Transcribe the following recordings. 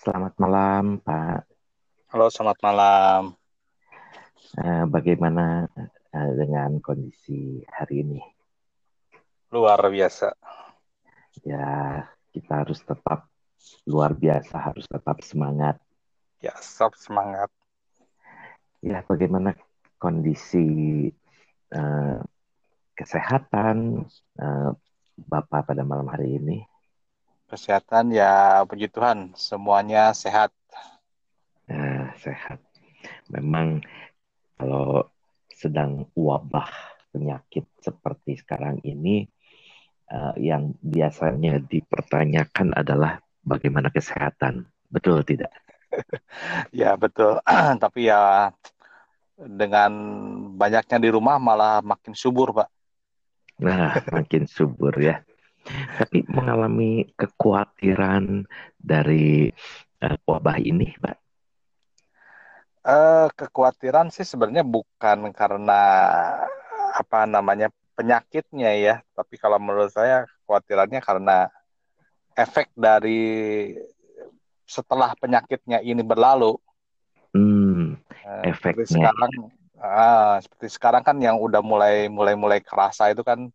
Selamat malam, Pak. Halo, selamat malam. Eh, bagaimana eh, dengan kondisi hari ini? Luar biasa. Ya, kita harus tetap luar biasa, harus tetap semangat. Ya, stop semangat. Ya, bagaimana kondisi eh, kesehatan eh, Bapak pada malam hari ini? Kesehatan ya puji Tuhan, semuanya sehat. Nah, sehat. Memang kalau sedang wabah penyakit seperti sekarang ini, uh, yang biasanya dipertanyakan adalah bagaimana kesehatan. Betul tidak? ya betul. Tapi ya dengan banyaknya di rumah malah makin subur, Pak. Nah, makin subur ya. Tapi mengalami kekhawatiran dari uh, wabah ini, Pak? Uh, kekhawatiran sih sebenarnya bukan karena apa namanya penyakitnya ya, tapi kalau menurut saya kekhawatirannya karena efek dari setelah penyakitnya ini berlalu. Hmm, uh, efeknya. Seperti sekarang, uh, seperti sekarang kan yang udah mulai mulai mulai kerasa itu kan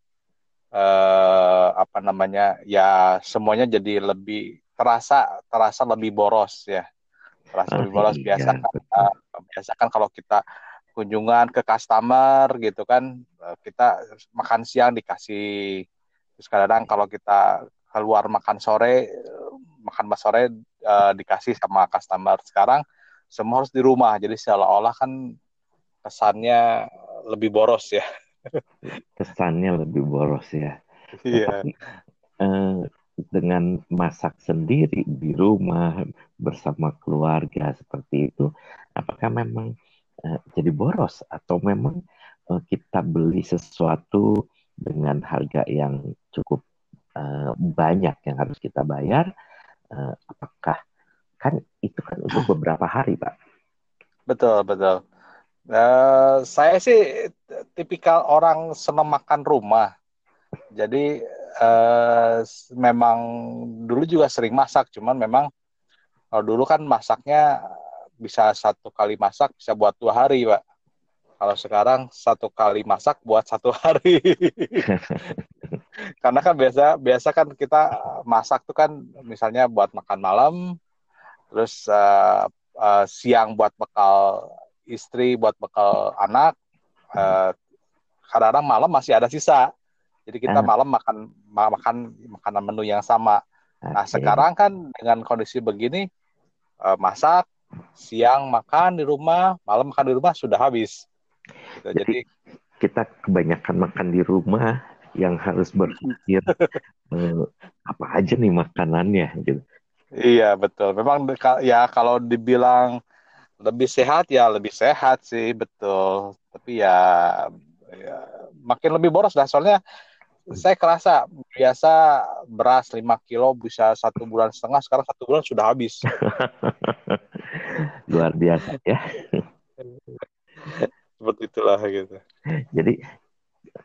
uh, apa namanya ya semuanya jadi lebih terasa terasa lebih boros ya. Terasa lebih boros. biasa kan uh, biasa kan kalau kita kunjungan ke customer gitu kan uh, kita makan siang dikasih terus kadang kalau kita keluar makan sore makan sore uh, dikasih sama customer. Sekarang semua harus di rumah jadi seolah-olah kan kesannya lebih boros ya kesannya lebih boros ya iya uh, dengan masak sendiri di rumah bersama keluarga seperti itu, apakah memang uh, jadi boros atau memang uh, kita beli sesuatu dengan harga yang cukup banyak yang harus kita bayar? Apakah kan itu kan untuk beberapa hari, Pak? Betul betul. Uh, saya sih tipikal orang senang makan rumah. Jadi uh, memang dulu juga sering masak, cuman memang kalau dulu kan masaknya bisa satu kali masak bisa buat dua hari, pak. Kalau sekarang satu kali masak buat satu hari. Karena kan biasa biasa kan kita masak tuh kan misalnya buat makan malam, terus uh, uh, siang buat bekal istri, buat bekal anak. Uh, kadang-kadang malam masih ada sisa. Jadi kita uh. malam makan makan makanan menu yang sama. Okay. Nah sekarang kan dengan kondisi begini uh, masak siang makan di rumah, malam makan di rumah sudah habis. Gitu. Jadi, Jadi kita kebanyakan makan di rumah yang harus berpikir uh, apa aja nih makanannya gitu. Iya betul. Memang ya kalau dibilang lebih sehat ya lebih sehat sih betul. Tapi ya, ya makin lebih boros dah. Soalnya saya kerasa biasa beras 5 kilo bisa satu bulan setengah sekarang satu bulan sudah habis. Luar biasa ya. Seperti itulah gitu. Jadi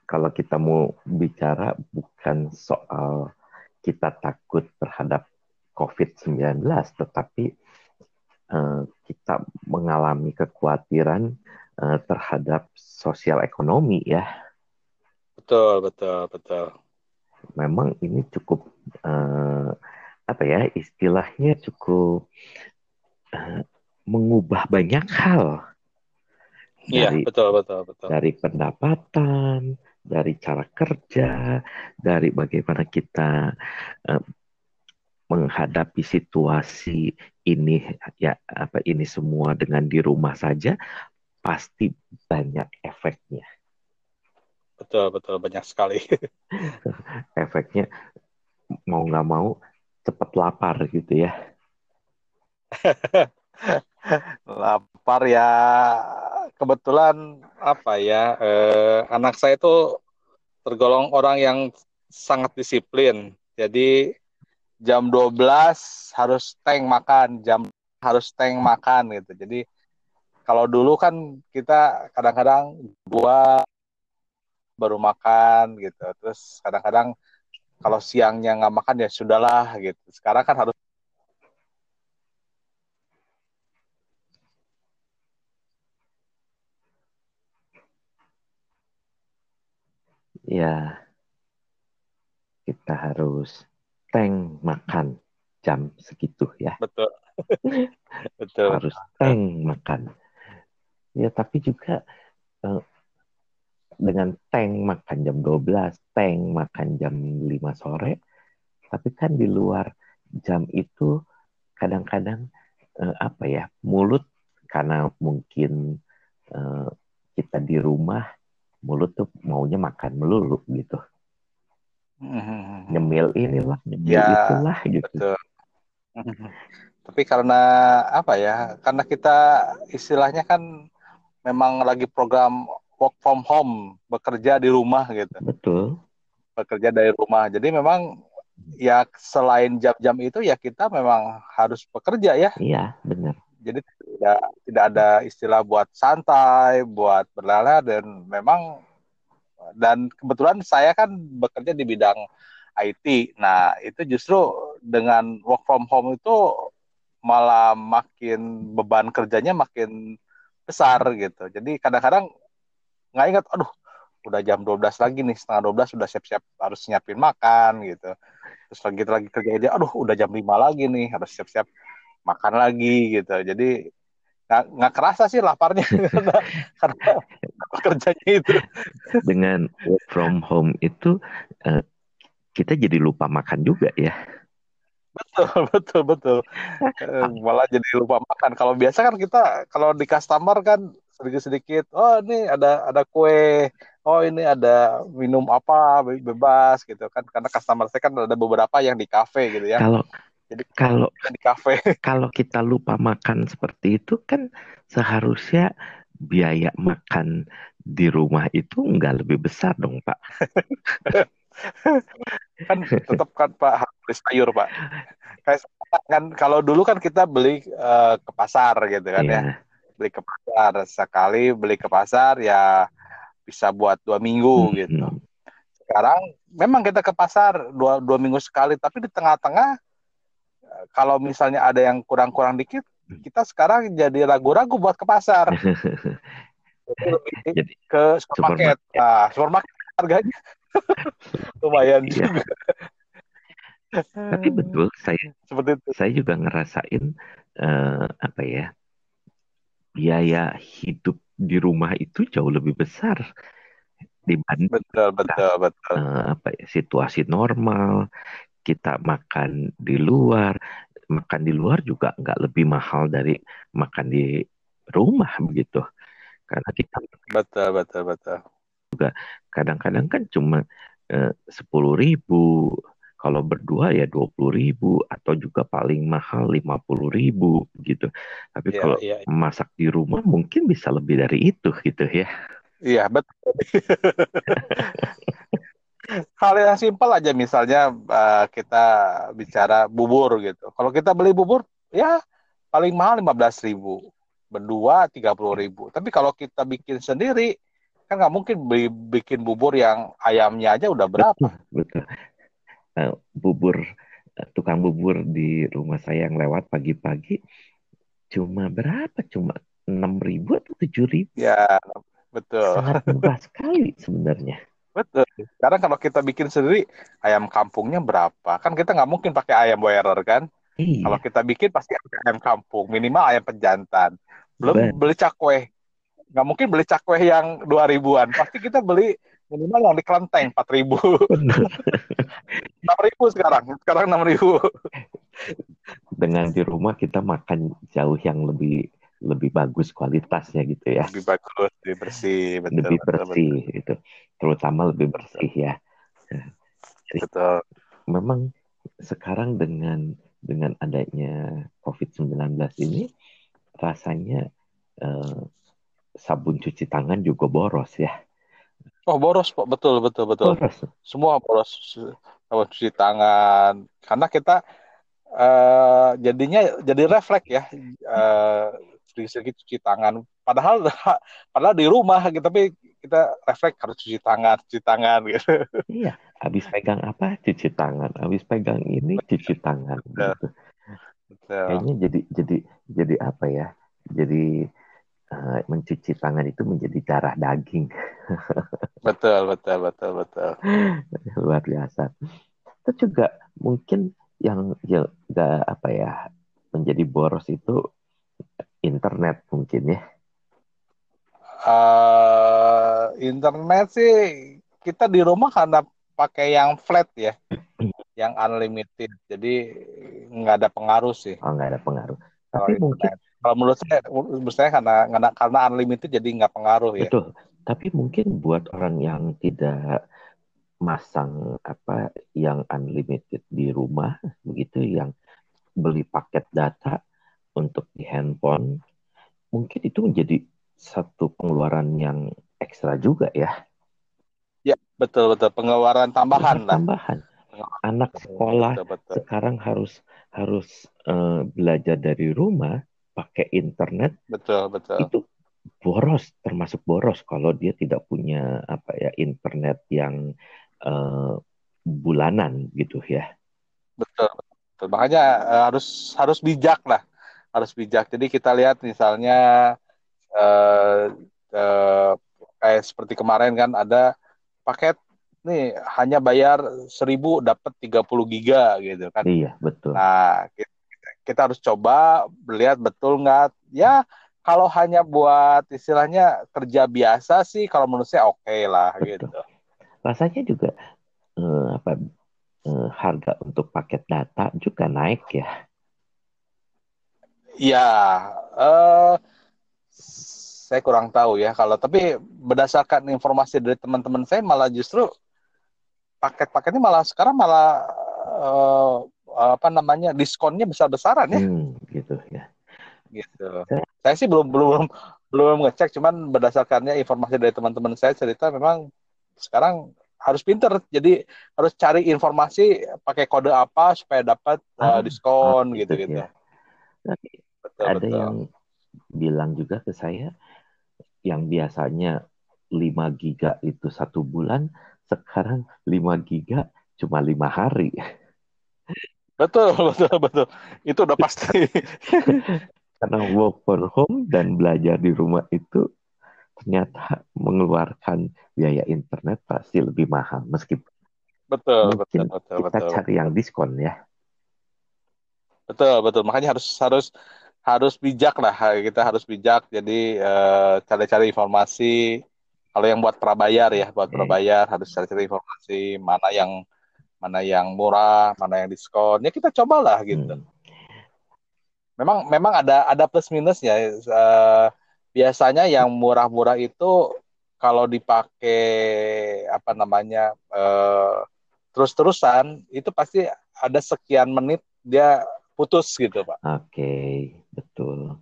kalau kita mau bicara bukan soal kita takut terhadap COVID-19 tetapi uh, kita mengalami kekhawatiran uh, terhadap sosial ekonomi ya Betul, betul, betul. Memang ini cukup uh, apa ya istilahnya cukup uh, mengubah banyak hal. Iya, betul, betul, betul. Dari pendapatan, dari cara kerja, dari bagaimana kita uh, menghadapi situasi ini ya apa ini semua dengan di rumah saja pasti banyak efeknya. Betul, betul. Banyak sekali. Efeknya mau nggak mau cepat lapar gitu ya. lapar ya kebetulan apa ya eh, anak saya itu tergolong orang yang sangat disiplin. Jadi jam 12 harus tank makan, jam harus tank makan gitu. Jadi kalau dulu kan kita kadang-kadang gua baru makan gitu. Terus kadang-kadang kalau siangnya nggak makan ya sudahlah gitu. Sekarang kan harus Ya, kita harus tank makan jam segitu ya. Betul. Betul. Harus tank makan. Ya tapi juga eh, dengan tank makan jam 12, tank makan jam 5 sore, tapi kan di luar jam itu kadang-kadang eh, apa ya mulut karena mungkin eh, kita di rumah mulut tuh maunya makan melulu gitu. Nyemil inilah nyemil Ya, itulah gitu Betul. Tapi karena apa ya? Karena kita istilahnya kan memang lagi program work from home, bekerja di rumah gitu, betul bekerja dari rumah. Jadi memang ya selain jam-jam itu ya kita memang harus bekerja ya. iya benar Jadi tidak tidak ada istilah buat santai, buat berlala dan memang dan kebetulan saya kan bekerja di bidang IT. Nah, itu justru dengan work from home itu malah makin beban kerjanya makin besar gitu. Jadi kadang-kadang nggak ingat, aduh, udah jam 12 lagi nih, setengah 12 sudah siap-siap harus nyiapin makan gitu. Terus lagi lagi kerja dia, aduh, udah jam 5 lagi nih, harus siap-siap makan lagi gitu. Jadi nggak nggak kerasa sih laparnya karena karena kerjanya itu. dengan work from home itu eh, kita jadi lupa makan juga ya Betul, betul, betul. Eh, malah jadi lupa makan. Kalau biasa kan kita kalau di customer kan sedikit-sedikit, oh ini ada ada kue, oh ini ada minum apa be- bebas gitu kan. Karena customer saya kan ada beberapa yang di kafe gitu ya. kalau Jadi kalau di kafe. kalau kita lupa makan seperti itu kan seharusnya biaya makan di rumah itu nggak lebih besar dong Pak kan tetap kan Pak harus sayur Pak. Kayak kan kalau dulu kan kita beli eh, ke pasar gitu kan ya. ya Beli ke pasar sekali beli ke pasar ya bisa buat dua minggu gitu. Mm-mm. Sekarang memang kita ke pasar dua, dua minggu sekali, tapi di tengah-tengah kalau misalnya ada yang kurang-kurang dikit, kita sekarang jadi ragu-ragu buat ke pasar. Jadi lebih jadi ke supermarket. supermarket Nah, supermarket harganya lumayan Iya. juga. tapi betul saya Seperti itu. saya juga ngerasain eh, apa ya biaya hidup di rumah itu jauh lebih besar dibanding Betul, betul, betul. eh, apa ya situasi normal kita makan di luar. Makan di luar juga nggak lebih mahal dari makan di rumah begitu. Karena kita Betul, betul, betul. kadang-kadang kan cuma sepuluh ribu. Kalau berdua ya dua puluh ribu atau juga paling mahal lima puluh ribu gitu. Tapi Iya, kalau iya, masak di rumah mungkin bisa lebih dari itu gitu ya. Iya, betul. Hal yang simpel aja misalnya eh, kita bicara bubur gitu. Kalau kita beli bubur ya paling mahal 15.000 ribu. Berdua 30.000 ribu. Tapi kalau kita bikin sendiri kan nggak mungkin beli, bikin bubur yang ayamnya aja udah berapa. betul Eh, bubur eh, tukang bubur di rumah saya yang lewat pagi-pagi cuma berapa cuma enam ribu atau tujuh ribu Ya, betul. sangat murah sekali sebenarnya Betul. Sekarang kalau kita bikin sendiri ayam kampungnya berapa? Kan kita nggak mungkin pakai ayam boiler kan? iya Kalau kita bikin pasti ayam kampung, minimal ayam pejantan. Belum Ben- beli cakwe. Nggak mungkin beli cakwe yang dua ribuan. Pasti kita beli minimal yang di kelenteng empat ribu, enam ribu sekarang. Sekarang enam ribu. dengan di rumah kita makan jauh yang lebih lebih bagus kualitasnya gitu ya Lebih bagus, lebih bersih, betul, lebih betul, bersih gitu terutama lebih bersih ya betul, betul. memang sekarang dengan dengan adanya COVID-19 ini rasanya eh, sabun cuci tangan juga boros ya Oh boros, Pak. Betul, betul, betul. boros Semua boros. Sabun cuci tangan. Karena kita eh, jadinya jadi refleks ya. Eh, sedikit-sedikit cuci tangan. Padahal padahal di rumah gitu, tapi kita refleks harus cuci tangan, cuci tangan gitu. iya habis pegang apa cuci tangan habis pegang ini cuci tangan Betul. gitu Betul. kayaknya jadi jadi jadi apa ya jadi uh, mencuci tangan itu menjadi darah daging. betul, betul, betul, betul. Luar biasa. Itu juga mungkin yang ya gak apa ya menjadi boros itu internet mungkin ya. Uh, internet sih kita di rumah karena pakai yang flat ya, yang unlimited, jadi nggak ada pengaruh sih. Oh nggak ada pengaruh. Tapi mungkin kalau menurut saya, menurut saya karena karena, karena unlimited jadi nggak pengaruh ya. Betul. Tapi mungkin buat orang yang tidak masang apa yang unlimited di rumah begitu yang beli paket data untuk di handphone mungkin itu menjadi satu pengeluaran yang ekstra juga ya. Ya, betul betul pengeluaran tambahan lah. Tambahan. Anak sekolah betul, betul. sekarang harus harus uh, belajar dari rumah pakai internet betul betul itu boros termasuk boros kalau dia tidak punya apa ya internet yang uh, bulanan gitu ya betul, betul. makanya uh, harus harus bijak lah harus bijak. Jadi kita lihat misalnya uh, uh, kayak seperti kemarin kan ada paket nih hanya bayar seribu dapat 30 giga gitu kan. Iya betul. Nah kita kita harus coba melihat betul nggak? Ya kalau hanya buat istilahnya kerja biasa sih kalau menurut saya oke okay lah betul. gitu. Rasanya juga eh, apa eh, harga untuk paket data juga naik ya ya eh, saya kurang tahu ya kalau tapi berdasarkan informasi dari teman-teman saya malah justru paket-paketnya malah sekarang malah uh, apa namanya diskonnya besar-besaran ya. Hmm, gitu ya. Gitu. Saya, saya sih belum belum belum ngecek, cuman berdasarkannya informasi dari teman-teman saya cerita memang sekarang harus pinter, jadi harus cari informasi pakai kode apa supaya dapat uh, ah, uh, diskon gitu gitu. Ya. Betul, ada betul. yang bilang juga ke saya yang biasanya 5 giga itu satu bulan, sekarang 5 giga cuma lima hari. Betul, betul, betul. Itu udah pasti. Karena work from home dan belajar di rumah itu ternyata mengeluarkan biaya internet pasti lebih mahal meskipun betul, mungkin betul, betul, kita betul. cari yang diskon ya. Betul, betul. Makanya harus harus harus bijak lah. Kita harus bijak. Jadi uh, cari-cari informasi. Kalau yang buat prabayar ya, buat prabayar harus cari-cari informasi mana yang mana yang murah, mana yang diskon. Ya kita cobalah gitu. Hmm. Memang memang ada ada plus minusnya. Uh, biasanya yang murah-murah itu kalau dipakai apa namanya uh, terus-terusan itu pasti ada sekian menit dia putus gitu pak. Oke okay, betul.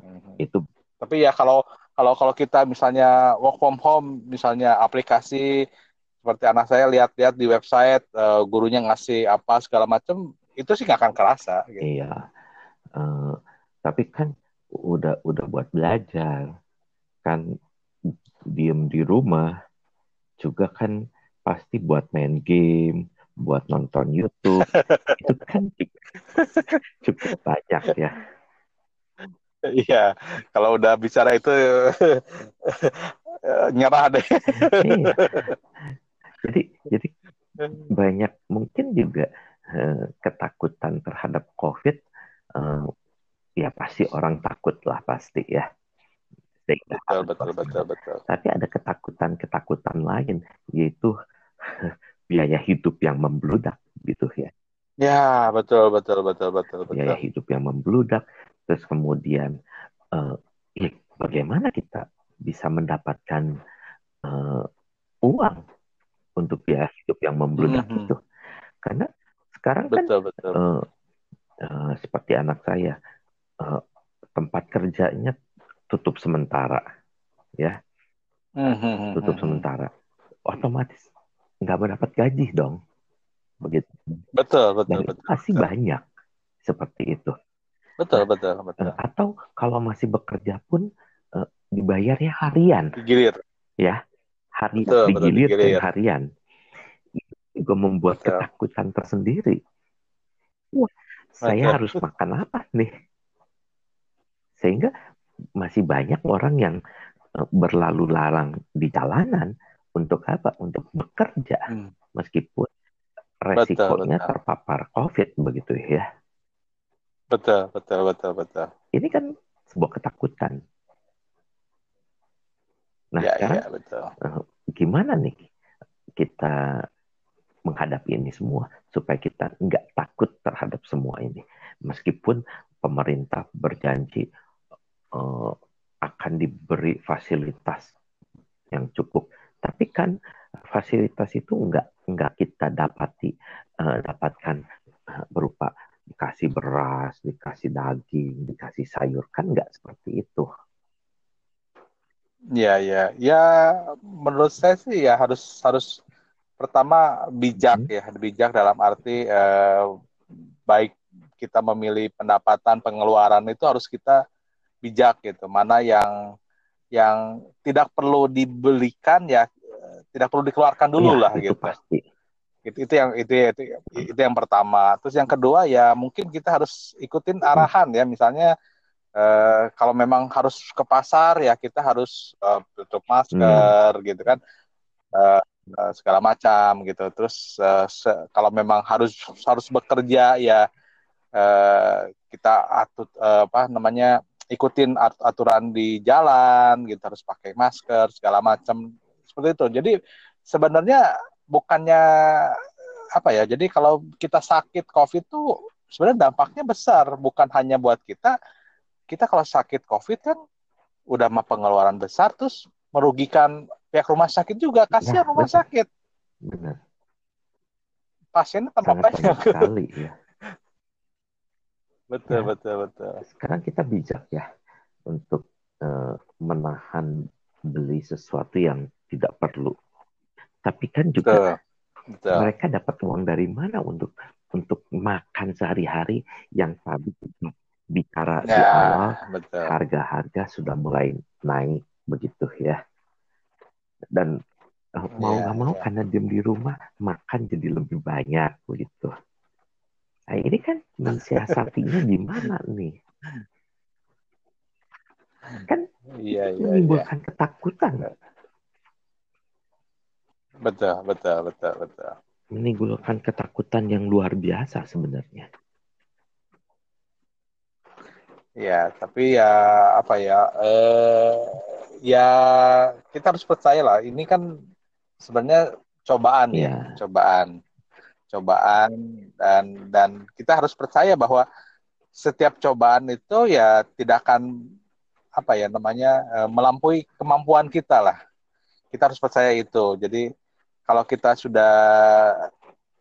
Hmm. Itu. Tapi ya kalau kalau kalau kita misalnya work from home misalnya aplikasi seperti anak saya lihat-lihat di website uh, gurunya ngasih apa segala macam itu sih nggak akan kerasa gitu. iya uh, tapi kan udah udah buat belajar kan diem di rumah juga kan pasti buat main game buat nonton YouTube. Itu kan cukup banyak ya. Iya, kalau udah bicara itu nyerah deh. iya. Jadi jadi banyak mungkin juga uh, ketakutan terhadap COVID uh, ya pasti orang takut lah pasti ya. Betul betul betul betul. Tapi ada ketakutan ketakutan lain yaitu biaya hidup yang membludak gitu ya ya betul betul betul betul betul biaya hidup yang membludak terus kemudian uh, ya, bagaimana kita bisa mendapatkan uh, uang untuk biaya hidup yang membludak mm -hmm. itu. Karena sekarang kan betul, betul. Uh, uh, seperti anak saya uh, tempat kerjanya tutup sementara, ya, mm -hmm. tutup sementara, otomatis nggak mendapat gaji dong, begitu. Betul betul. Dan betul, masih betul. banyak seperti itu. Betul nah, betul betul. Atau kalau masih bekerja pun uh, dibayarnya harian. Gilir. Ya, hari betul, digilir betul, dan harian itu juga membuat betul. ketakutan tersendiri. Wah, saya harus makan apa nih? Sehingga masih banyak orang yang uh, berlalu larang di jalanan untuk apa? Untuk bekerja, hmm. meskipun resikonya betul, betul. terpapar COVID begitu ya. Betul, betul, betul, betul. Ini kan sebuah ketakutan. Nah, ya, sekarang ya, betul. Uh, gimana nih kita menghadapi ini semua supaya kita nggak takut terhadap semua ini, meskipun pemerintah berjanji uh, akan diberi fasilitas yang cukup, tapi kan fasilitas itu nggak nggak kita dapati uh, dapatkan uh, berupa dikasih beras, dikasih daging, dikasih sayur kan nggak seperti itu. Ya ya ya menurut saya sih ya harus harus pertama bijak hmm. ya bijak dalam arti eh, baik kita memilih pendapatan pengeluaran itu harus kita bijak gitu mana yang yang tidak perlu dibelikan ya tidak perlu dikeluarkan dulu ya, lah itu gitu pasti. Itu, itu yang itu, itu itu yang pertama. Terus yang kedua ya mungkin kita harus ikutin arahan ya misalnya eh, kalau memang harus ke pasar ya kita harus uh, tutup masker hmm. gitu kan. Uh, segala macam gitu. Terus se kalau memang harus harus bekerja ya uh, kita atut uh, apa namanya ikutin aturan di jalan gitu harus pakai masker segala macam seperti itu. Jadi sebenarnya bukannya apa ya? Jadi kalau kita sakit COVID itu sebenarnya dampaknya besar, bukan hanya buat kita. Kita kalau sakit COVID kan udah mah pengeluaran besar, terus merugikan pihak rumah sakit juga. Kasihan ya, rumah sakit. Benar. Pasiennya tanpa banyak. Sekali, ya. Betul, nah, betul, betul. Sekarang kita bijak ya untuk uh, menahan beli sesuatu yang tidak perlu. Tapi kan juga betul. Betul. mereka dapat uang dari mana untuk untuk makan sehari-hari yang tadi bicara ya, di awal harga-harga sudah mulai naik begitu ya. Dan uh, mau nggak ya, mau ya. karena diam di rumah makan jadi lebih banyak begitu. Nah ini kan mensiasatinya gimana nih? Kan ya, ya, menimbulkan ya. ketakutan Betul, betul, betul, betul. Menimbulkan ketakutan yang luar biasa sebenarnya. Ya, tapi ya apa ya? Eh, ya kita harus percaya lah. Ini kan sebenarnya cobaan ya, ya cobaan, cobaan dan dan kita harus percaya bahwa setiap cobaan itu ya tidak akan apa ya namanya eh, melampaui kemampuan kita lah. Kita harus percaya itu. Jadi kalau kita sudah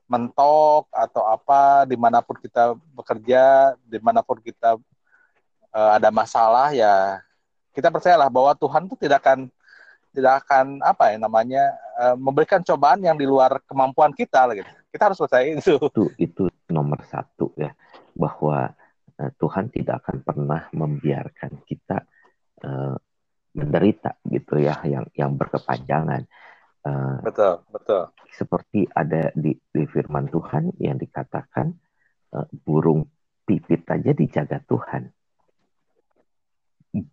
mentok atau apa di mana pun kita bekerja di mana pun kita uh, ada masalah ya kita percayalah bahwa Tuhan itu tidak akan tidak akan apa ya namanya uh, memberikan cobaan yang di luar kemampuan kita gitu. Kita harus percaya itu itu itu nomor satu ya bahwa uh, Tuhan tidak akan pernah membiarkan kita uh, menderita gitu ya yang yang berkepanjangan Uh, betul, betul. Seperti ada di, di firman Tuhan yang dikatakan uh, burung pipit aja dijaga Tuhan.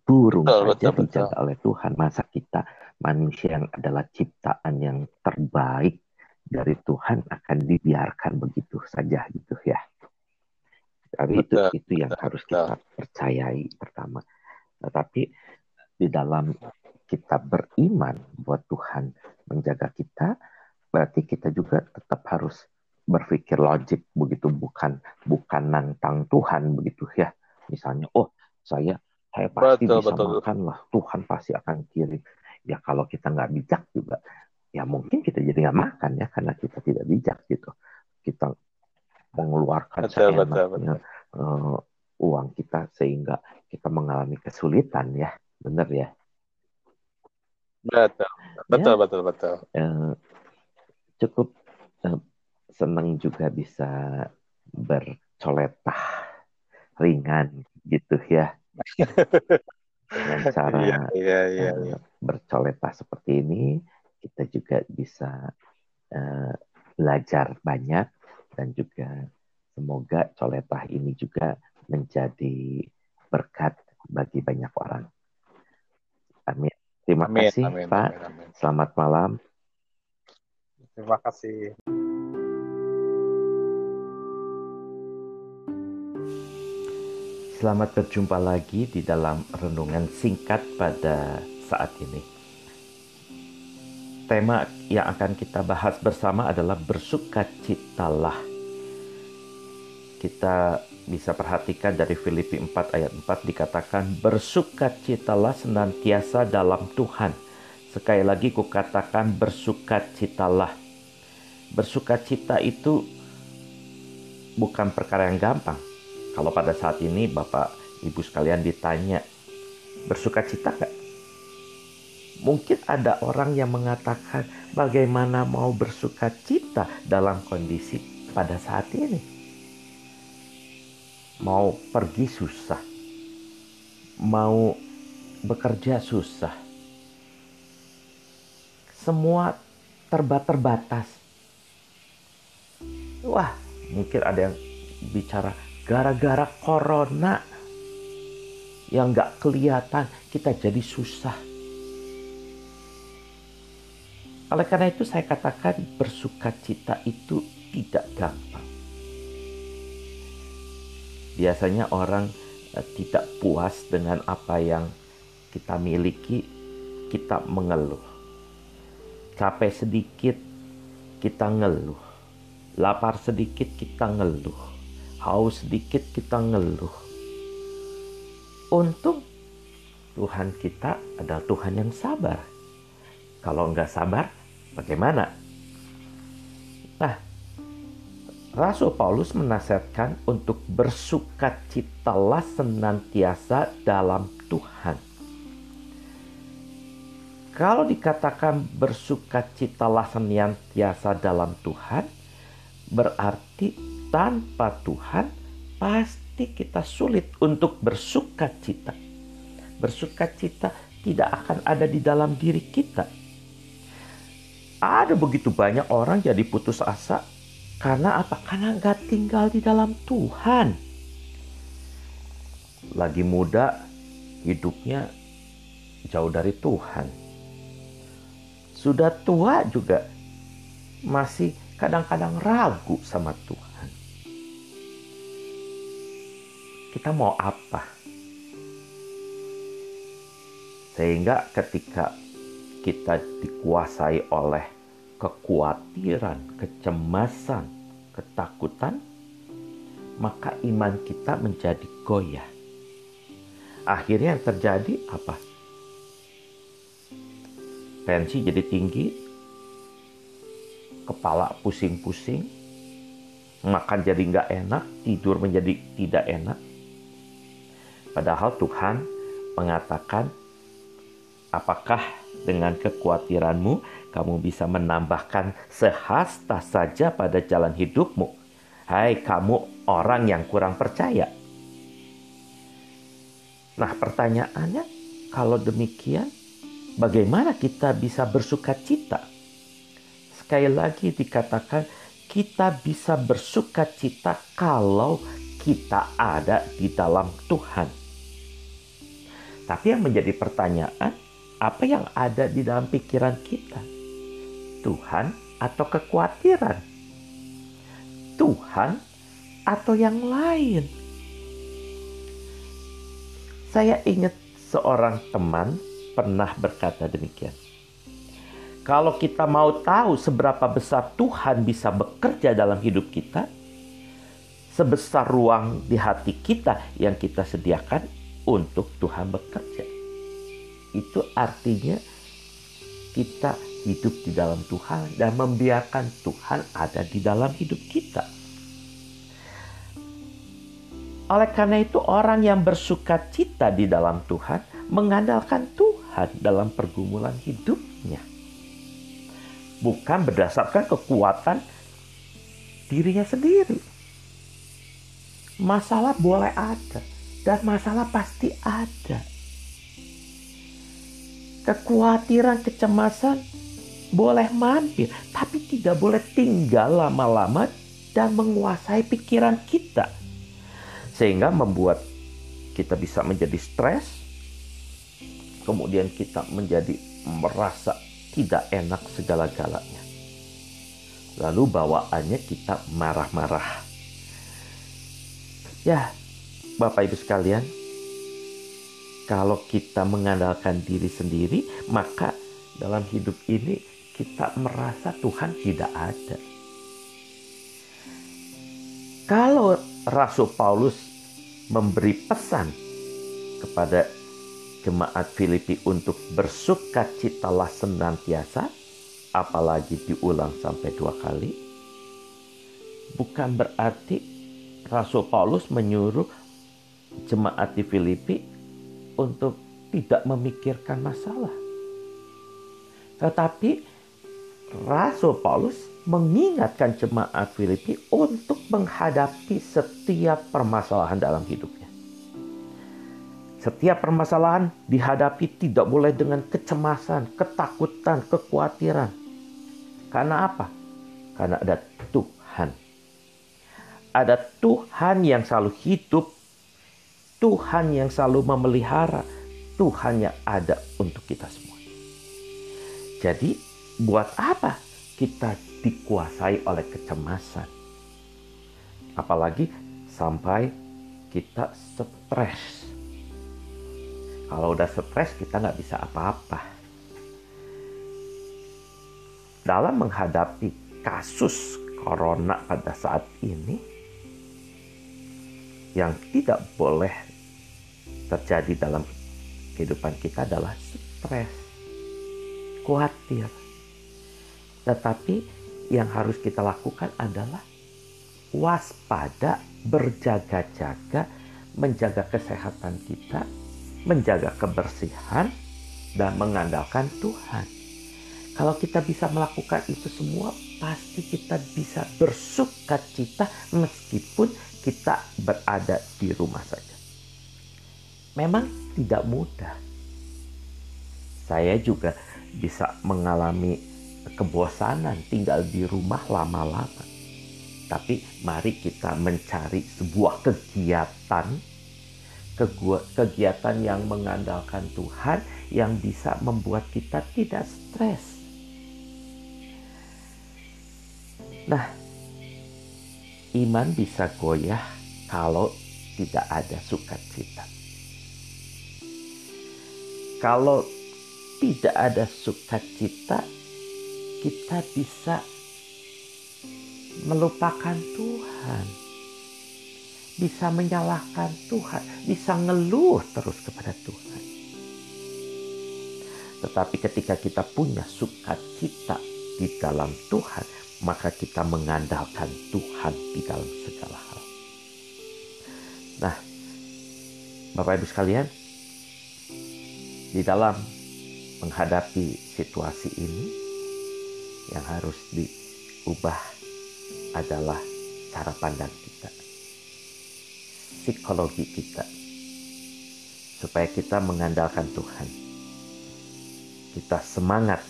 Burung betul, saja betul, dijaga betul. oleh Tuhan. Masa kita manusia yang adalah ciptaan yang terbaik dari Tuhan akan dibiarkan begitu saja gitu ya. Tapi itu itu yang harus kita percayai pertama. Tetapi di dalam kita beriman buat Tuhan menjaga kita, berarti kita juga tetap harus berpikir logik begitu bukan bukan nantang Tuhan begitu ya. Misalnya, oh saya saya pasti betul, bisa betul. makan lah, Tuhan pasti akan kirim. Ya kalau kita nggak bijak juga, ya mungkin kita jadi nggak makan ya karena kita tidak bijak gitu. Kita mengeluarkan betul, betul, betul. Uh, uang kita sehingga kita mengalami kesulitan ya, benar ya. Betul, betul, ya, betul, betul. Uh, cukup uh, senang juga bisa bercoletah ringan gitu ya. Dengan cara yeah, yeah, uh, bercoletah seperti ini, kita juga bisa uh, belajar banyak dan juga semoga coletah ini juga menjadi berkat bagi banyak orang. amin, kasih amin, Pak. Amin, amin. Selamat malam. Terima kasih. Selamat berjumpa lagi di dalam renungan singkat pada saat ini. Tema yang akan kita bahas bersama adalah bersukacitalah. Kita bisa perhatikan dari Filipi 4 ayat 4 dikatakan bersukacitalah senantiasa dalam Tuhan. Sekali lagi kukatakan bersukacitalah bersukacita itu bukan perkara yang gampang. Kalau pada saat ini Bapak Ibu sekalian ditanya, bersukacita nggak? Mungkin ada orang yang mengatakan bagaimana mau bersukacita dalam kondisi pada saat ini. Mau pergi susah. Mau bekerja susah. Semua terbatas Wah, mungkin ada yang bicara gara-gara corona yang nggak kelihatan kita jadi susah. Oleh karena itu saya katakan bersuka cita itu tidak gampang. Biasanya orang eh, tidak puas dengan apa yang kita miliki, kita mengeluh. Capek sedikit, kita ngeluh Lapar sedikit kita ngeluh. Haus sedikit kita ngeluh. Untung Tuhan kita adalah Tuhan yang sabar. Kalau nggak sabar, bagaimana? Nah, Rasul Paulus menasihatkan untuk bersukacitalah senantiasa dalam Tuhan. Kalau dikatakan bersukacitalah senantiasa dalam Tuhan, berarti tanpa Tuhan pasti kita sulit untuk bersuka cita. Bersuka cita tidak akan ada di dalam diri kita. Ada begitu banyak orang jadi putus asa karena apa? Karena nggak tinggal di dalam Tuhan. Lagi muda, hidupnya jauh dari Tuhan. Sudah tua juga masih kadang-kadang ragu sama Tuhan. Kita mau apa? Sehingga ketika kita dikuasai oleh kekhawatiran, kecemasan, ketakutan, maka iman kita menjadi goyah. Akhirnya yang terjadi apa? Tensi jadi tinggi, kepala pusing-pusing, makan jadi nggak enak, tidur menjadi tidak enak. Padahal Tuhan mengatakan, apakah dengan kekhawatiranmu kamu bisa menambahkan sehasta saja pada jalan hidupmu? Hai kamu orang yang kurang percaya. Nah pertanyaannya, kalau demikian, bagaimana kita bisa bersuka cita? sekali lagi dikatakan kita bisa bersuka cita kalau kita ada di dalam Tuhan. Tapi yang menjadi pertanyaan, apa yang ada di dalam pikiran kita? Tuhan atau kekhawatiran? Tuhan atau yang lain? Saya ingat seorang teman pernah berkata demikian. Kalau kita mau tahu seberapa besar Tuhan bisa bekerja dalam hidup kita, sebesar ruang di hati kita yang kita sediakan untuk Tuhan bekerja. Itu artinya kita hidup di dalam Tuhan dan membiarkan Tuhan ada di dalam hidup kita. Oleh karena itu, orang yang bersuka cita di dalam Tuhan mengandalkan Tuhan dalam pergumulan hidupnya bukan berdasarkan kekuatan dirinya sendiri. Masalah boleh ada dan masalah pasti ada. Kekhawatiran, kecemasan boleh mampir, tapi tidak boleh tinggal lama-lama dan menguasai pikiran kita. Sehingga membuat kita bisa menjadi stres, kemudian kita menjadi merasa tidak enak segala-galanya. Lalu bawaannya kita marah-marah. Ya, Bapak Ibu sekalian, kalau kita mengandalkan diri sendiri, maka dalam hidup ini kita merasa Tuhan tidak ada. Kalau Rasul Paulus memberi pesan kepada jemaat Filipi untuk bersuka citalah senantiasa, apalagi diulang sampai dua kali, bukan berarti Rasul Paulus menyuruh jemaat di Filipi untuk tidak memikirkan masalah. Tetapi Rasul Paulus mengingatkan jemaat Filipi untuk menghadapi setiap permasalahan dalam hidupnya. Setiap permasalahan dihadapi tidak boleh dengan kecemasan, ketakutan, kekhawatiran. Karena apa? Karena ada Tuhan. Ada Tuhan yang selalu hidup, Tuhan yang selalu memelihara, Tuhan yang ada untuk kita semua. Jadi, buat apa kita dikuasai oleh kecemasan? Apalagi sampai kita stres kalau udah stres kita nggak bisa apa-apa. Dalam menghadapi kasus corona pada saat ini, yang tidak boleh terjadi dalam kehidupan kita adalah stres, khawatir. Tetapi yang harus kita lakukan adalah waspada, berjaga-jaga, menjaga kesehatan kita, menjaga kebersihan, dan mengandalkan Tuhan. Kalau kita bisa melakukan itu semua, pasti kita bisa bersuka cita meskipun kita berada di rumah saja. Memang tidak mudah. Saya juga bisa mengalami kebosanan tinggal di rumah lama-lama. Tapi mari kita mencari sebuah kegiatan kegiatan yang mengandalkan Tuhan yang bisa membuat kita tidak stres. Nah, iman bisa goyah kalau tidak ada sukacita. Kalau tidak ada sukacita, kita bisa melupakan Tuhan bisa menyalahkan Tuhan, bisa ngeluh terus kepada Tuhan. Tetapi ketika kita punya sukacita di dalam Tuhan, maka kita mengandalkan Tuhan di dalam segala hal. Nah, Bapak Ibu sekalian, di dalam menghadapi situasi ini yang harus diubah adalah cara pandang kita psikologi kita supaya kita mengandalkan Tuhan. Kita semangat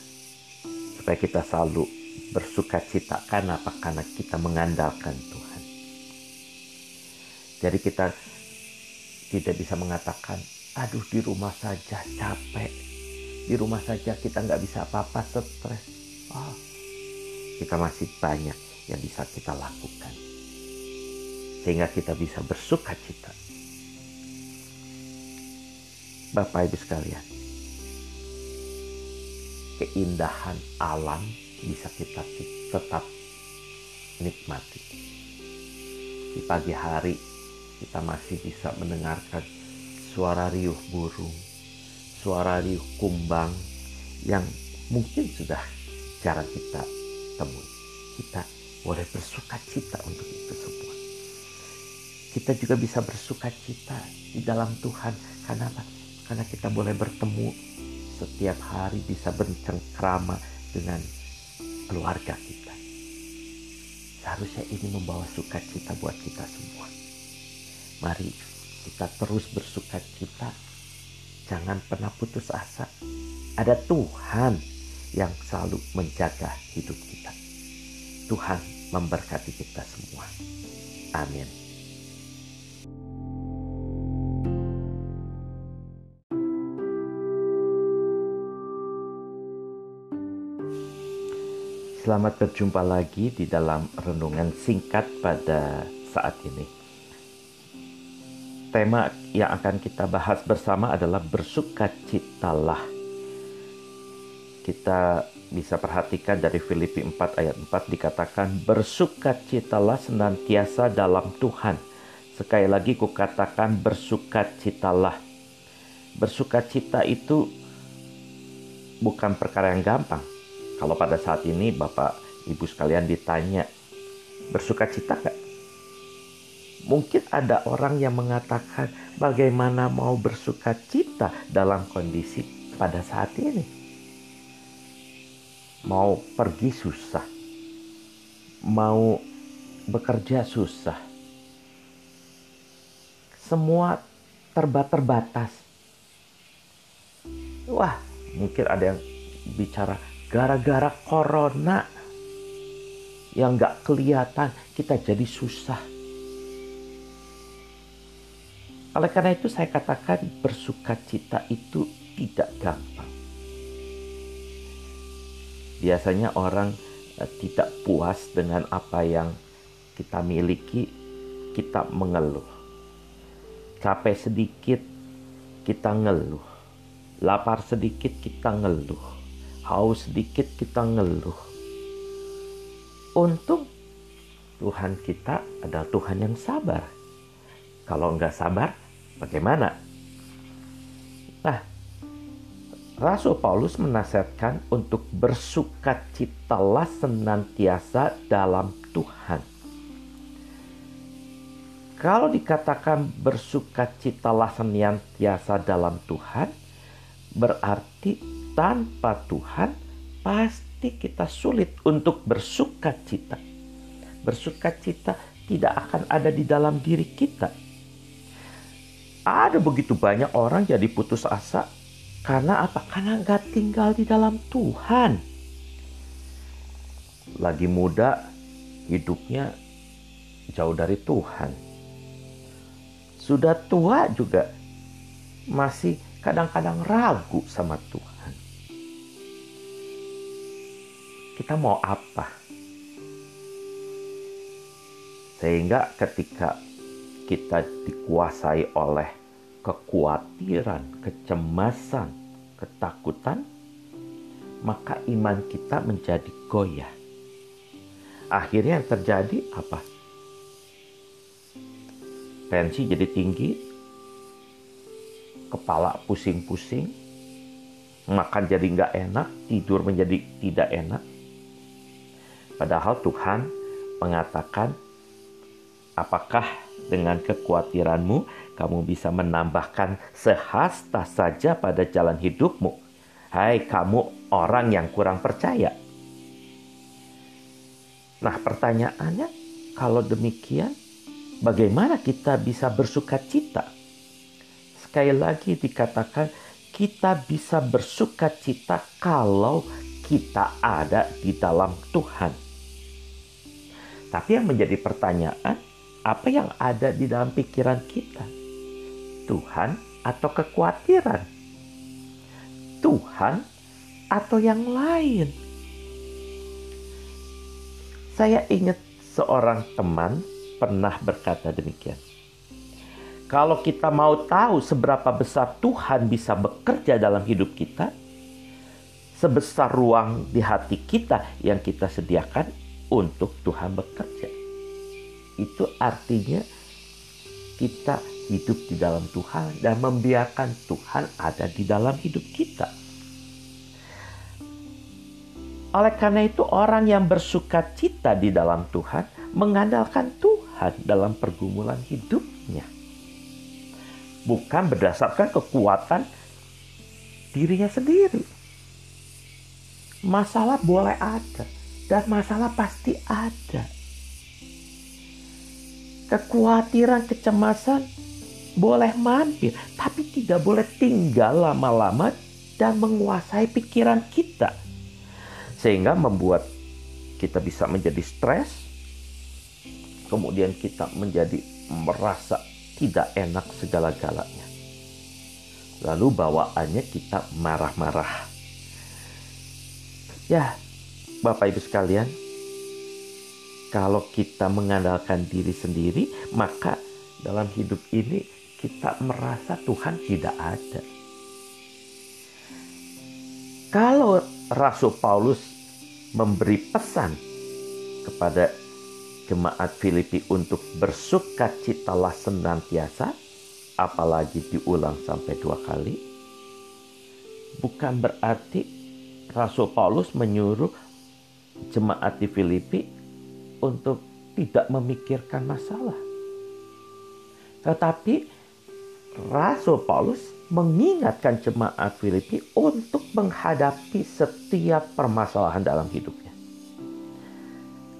supaya kita selalu bersuka cita karena apa? Karena kita mengandalkan Tuhan. Jadi kita tidak bisa mengatakan, aduh di rumah saja capek, di rumah saja kita nggak bisa apa-apa stres. Oh, kita masih banyak yang bisa kita lakukan sehingga kita bisa bersuka cita. Bapak Ibu sekalian, keindahan alam bisa kita tetap nikmati. Di pagi hari kita masih bisa mendengarkan suara riuh burung, suara riuh kumbang yang mungkin sudah jarang kita temui. Kita boleh bersuka cita untuk itu semua kita juga bisa bersuka cita di dalam Tuhan. Karena? Karena kita boleh bertemu setiap hari bisa bercengkrama dengan keluarga kita. Seharusnya ini membawa sukacita buat kita semua. Mari kita terus bersuka cita. Jangan pernah putus asa. Ada Tuhan yang selalu menjaga hidup kita. Tuhan memberkati kita semua. Amin. Selamat berjumpa lagi di dalam renungan singkat pada saat ini. Tema yang akan kita bahas bersama adalah bersukacitalah. Kita bisa perhatikan dari Filipi 4 ayat 4 dikatakan bersukacitalah senantiasa dalam Tuhan. Sekali lagi kukatakan bersukacitalah. Bersukacita itu bukan perkara yang gampang kalau pada saat ini Bapak Ibu sekalian ditanya, bersuka cita gak? Mungkin ada orang yang mengatakan bagaimana mau bersuka cita dalam kondisi pada saat ini. Mau pergi susah. Mau bekerja susah. Semua terbatas-terbatas. Wah, mungkin ada yang bicara gara-gara corona yang nggak kelihatan kita jadi susah. Oleh karena itu saya katakan bersuka cita itu tidak gampang. Biasanya orang eh, tidak puas dengan apa yang kita miliki, kita mengeluh. Capek sedikit, kita ngeluh. Lapar sedikit, kita ngeluh haus sedikit kita ngeluh. Untung Tuhan kita adalah Tuhan yang sabar. Kalau nggak sabar, bagaimana? Nah, Rasul Paulus menasihatkan untuk bersukacitalah senantiasa dalam Tuhan. Kalau dikatakan bersukacitalah senantiasa dalam Tuhan, berarti tanpa Tuhan pasti kita sulit untuk bersuka cita. Bersuka cita tidak akan ada di dalam diri kita. Ada begitu banyak orang jadi putus asa karena apa? Karena nggak tinggal di dalam Tuhan. Lagi muda, hidupnya jauh dari Tuhan. Sudah tua juga masih kadang-kadang ragu sama Tuhan. kita mau apa. Sehingga ketika kita dikuasai oleh kekhawatiran, kecemasan, ketakutan, maka iman kita menjadi goyah. Akhirnya yang terjadi apa? Tensi jadi tinggi, kepala pusing-pusing, makan jadi nggak enak, tidur menjadi tidak enak, Padahal Tuhan mengatakan, apakah dengan kekhawatiranmu kamu bisa menambahkan sehasta saja pada jalan hidupmu? Hai kamu orang yang kurang percaya. Nah pertanyaannya, kalau demikian, bagaimana kita bisa bersuka cita? Sekali lagi dikatakan, kita bisa bersuka cita kalau kita ada di dalam Tuhan. Tapi yang menjadi pertanyaan, apa yang ada di dalam pikiran kita? Tuhan atau kekhawatiran? Tuhan atau yang lain? Saya ingat seorang teman pernah berkata demikian. Kalau kita mau tahu seberapa besar Tuhan bisa bekerja dalam hidup kita, sebesar ruang di hati kita yang kita sediakan untuk Tuhan bekerja. Itu artinya kita hidup di dalam Tuhan dan membiarkan Tuhan ada di dalam hidup kita. Oleh karena itu orang yang bersuka cita di dalam Tuhan mengandalkan Tuhan dalam pergumulan hidupnya. Bukan berdasarkan kekuatan dirinya sendiri. Masalah boleh ada, dan masalah pasti ada. Kekhawatiran, kecemasan boleh mampir, tapi tidak boleh tinggal lama-lama dan menguasai pikiran kita. Sehingga membuat kita bisa menjadi stres, kemudian kita menjadi merasa tidak enak segala-galanya. Lalu bawaannya kita marah-marah. Ya, Bapak Ibu sekalian, kalau kita mengandalkan diri sendiri, maka dalam hidup ini kita merasa Tuhan tidak ada. Kalau Rasul Paulus memberi pesan kepada jemaat Filipi untuk bersuka citalah senantiasa, apalagi diulang sampai dua kali, bukan berarti Rasul Paulus menyuruh jemaat di Filipi untuk tidak memikirkan masalah. Tetapi Rasul Paulus mengingatkan jemaat Filipi untuk menghadapi setiap permasalahan dalam hidupnya.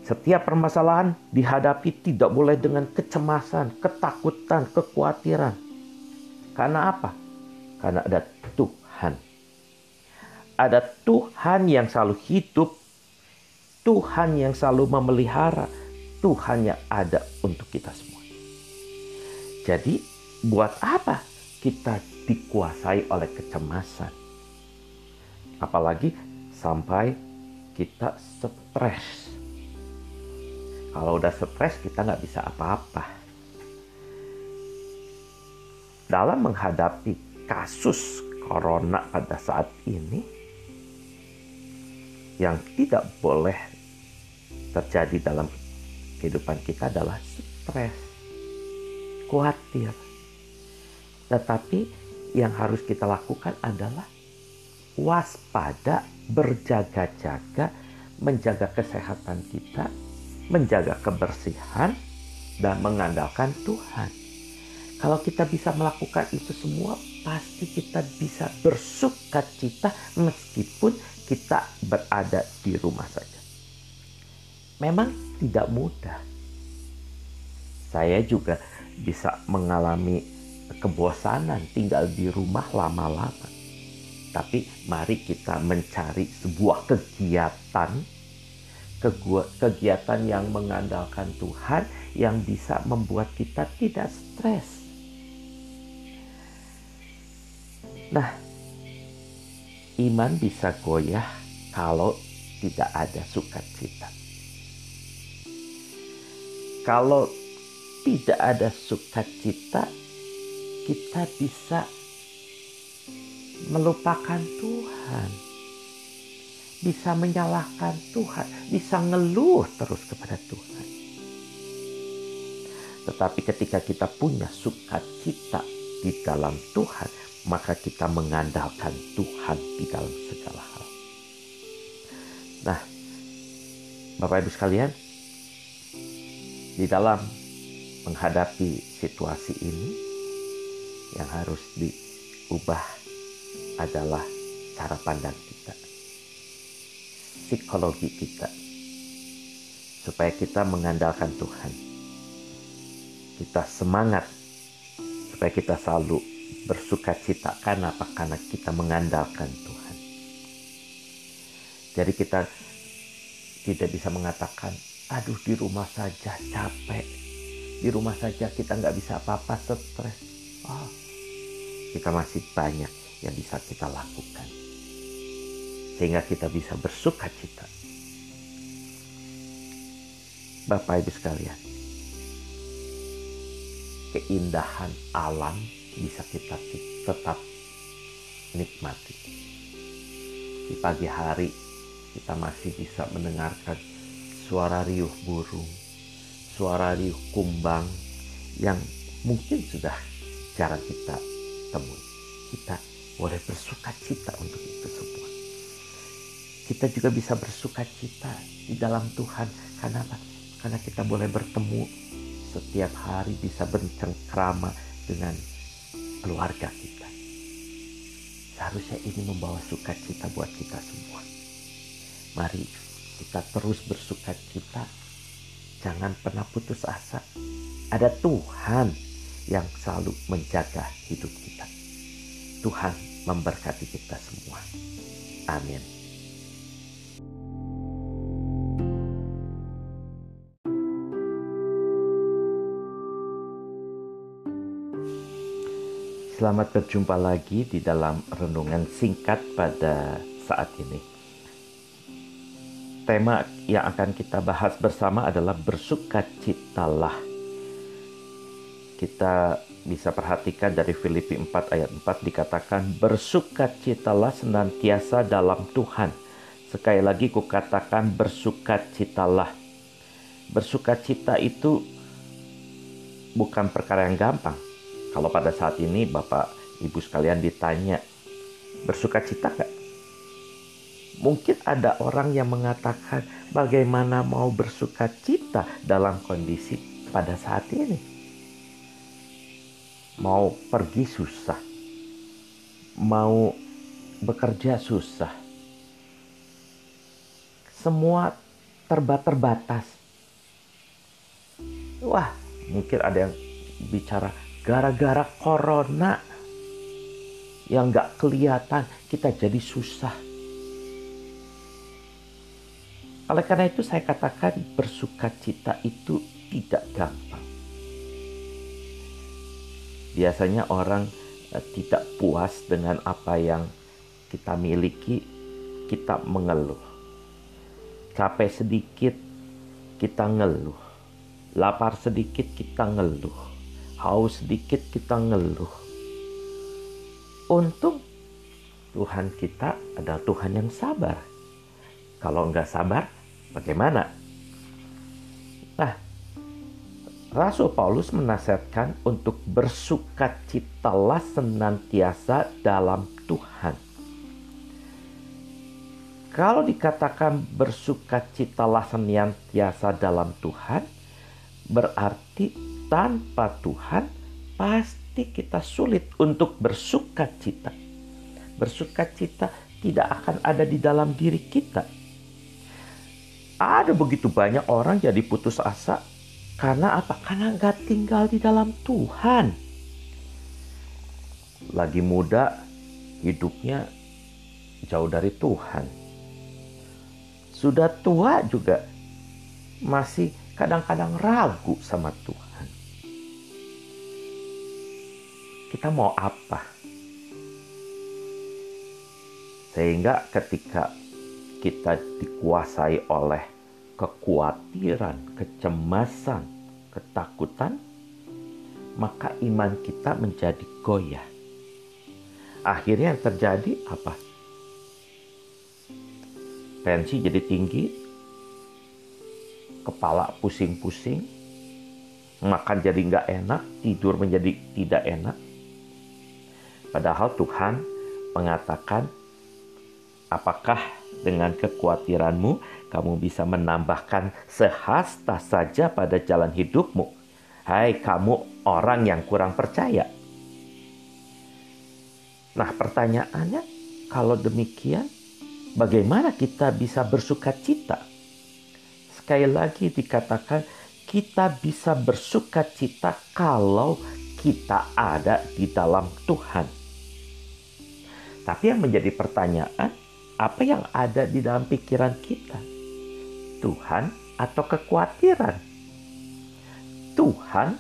Setiap permasalahan dihadapi tidak boleh dengan kecemasan, ketakutan, kekhawatiran. Karena apa? Karena ada Tuhan. Ada Tuhan yang selalu hidup, Tuhan yang selalu memelihara, Tuhan yang ada untuk kita semua. Jadi, buat apa kita dikuasai oleh kecemasan? Apalagi sampai kita stres. Kalau udah stres, kita nggak bisa apa-apa. Dalam menghadapi kasus corona pada saat ini, yang tidak boleh terjadi dalam kehidupan kita adalah stres khawatir. Tetapi yang harus kita lakukan adalah waspada, berjaga-jaga, menjaga kesehatan kita, menjaga kebersihan, dan mengandalkan Tuhan. Kalau kita bisa melakukan itu semua, pasti kita bisa bersuka cita meskipun kita berada di rumah saja. Memang tidak mudah. Saya juga bisa mengalami kebosanan tinggal di rumah lama-lama. Tapi mari kita mencari sebuah kegiatan kegiatan yang mengandalkan Tuhan yang bisa membuat kita tidak stres. Nah, iman bisa goyah kalau tidak ada sukacita. Kalau tidak ada sukacita, kita bisa melupakan Tuhan. Bisa menyalahkan Tuhan, bisa ngeluh terus kepada Tuhan. Tetapi ketika kita punya sukacita di dalam Tuhan, maka kita mengandalkan Tuhan di dalam segala hal. Nah, Bapak Ibu sekalian, di dalam menghadapi situasi ini yang harus diubah adalah cara pandang kita, psikologi kita, supaya kita mengandalkan Tuhan. Kita semangat supaya kita selalu bersuka cita karena apa? Karena kita mengandalkan Tuhan. Jadi kita tidak bisa mengatakan, aduh di rumah saja capek, di rumah saja kita nggak bisa apa-apa stres. Oh, kita masih banyak yang bisa kita lakukan. Sehingga kita bisa bersuka cita. Bapak Ibu sekalian, keindahan alam bisa kita tetap nikmati. Di pagi hari kita masih bisa mendengarkan suara riuh burung, suara riuh kumbang yang mungkin sudah jarang kita temui. Kita boleh bersuka cita untuk itu semua. Kita juga bisa bersuka cita di dalam Tuhan. Karena? Karena kita boleh bertemu setiap hari bisa bercengkrama dengan keluarga kita. Seharusnya ini membawa sukacita buat kita semua. Mari kita terus bersuka cita Jangan pernah putus asa. Ada Tuhan yang selalu menjaga hidup kita. Tuhan memberkati kita semua. Amin. Selamat berjumpa lagi di dalam renungan singkat pada saat ini. Tema yang akan kita bahas bersama adalah bersukacitalah. Kita bisa perhatikan dari Filipi 4 ayat 4 dikatakan bersukacitalah senantiasa dalam Tuhan. Sekali lagi kukatakan bersukacitalah. Bersukacita itu bukan perkara yang gampang. Kalau pada saat ini Bapak Ibu sekalian ditanya bersukacita gak? Mungkin ada orang yang mengatakan bagaimana mau bersukacita dalam kondisi pada saat ini. Mau pergi susah. Mau bekerja susah. Semua terbatas. Wah, mungkin ada yang bicara gara-gara corona yang gak kelihatan kita jadi susah oleh karena itu saya katakan bersuka cita itu tidak gampang. Biasanya orang eh, tidak puas dengan apa yang kita miliki, kita mengeluh. Capek sedikit, kita ngeluh. Lapar sedikit, kita ngeluh. Haus sedikit, kita ngeluh. Untung Tuhan kita adalah Tuhan yang sabar. Kalau nggak sabar, Bagaimana? Nah, Rasul Paulus menasihatkan untuk bersukacitalah senantiasa dalam Tuhan. Kalau dikatakan bersukacitalah senantiasa dalam Tuhan, berarti tanpa Tuhan pasti kita sulit untuk bersukacita. Bersukacita tidak akan ada di dalam diri kita ada begitu banyak orang jadi putus asa karena apa? Karena nggak tinggal di dalam Tuhan. Lagi muda, hidupnya jauh dari Tuhan. Sudah tua juga masih kadang-kadang ragu sama Tuhan. Kita mau apa? Sehingga ketika kita dikuasai oleh kekhawatiran, kecemasan, ketakutan, maka iman kita menjadi goyah. Akhirnya yang terjadi apa? Tensi jadi tinggi, kepala pusing-pusing, makan jadi nggak enak, tidur menjadi tidak enak. Padahal Tuhan mengatakan, apakah dengan kekhawatiranmu, kamu bisa menambahkan sehasta saja pada jalan hidupmu. Hai kamu orang yang kurang percaya. Nah pertanyaannya, kalau demikian, bagaimana kita bisa bersuka cita? Sekali lagi dikatakan, kita bisa bersuka cita kalau kita ada di dalam Tuhan. Tapi yang menjadi pertanyaan, apa yang ada di dalam pikiran kita? Tuhan atau kekhawatiran? Tuhan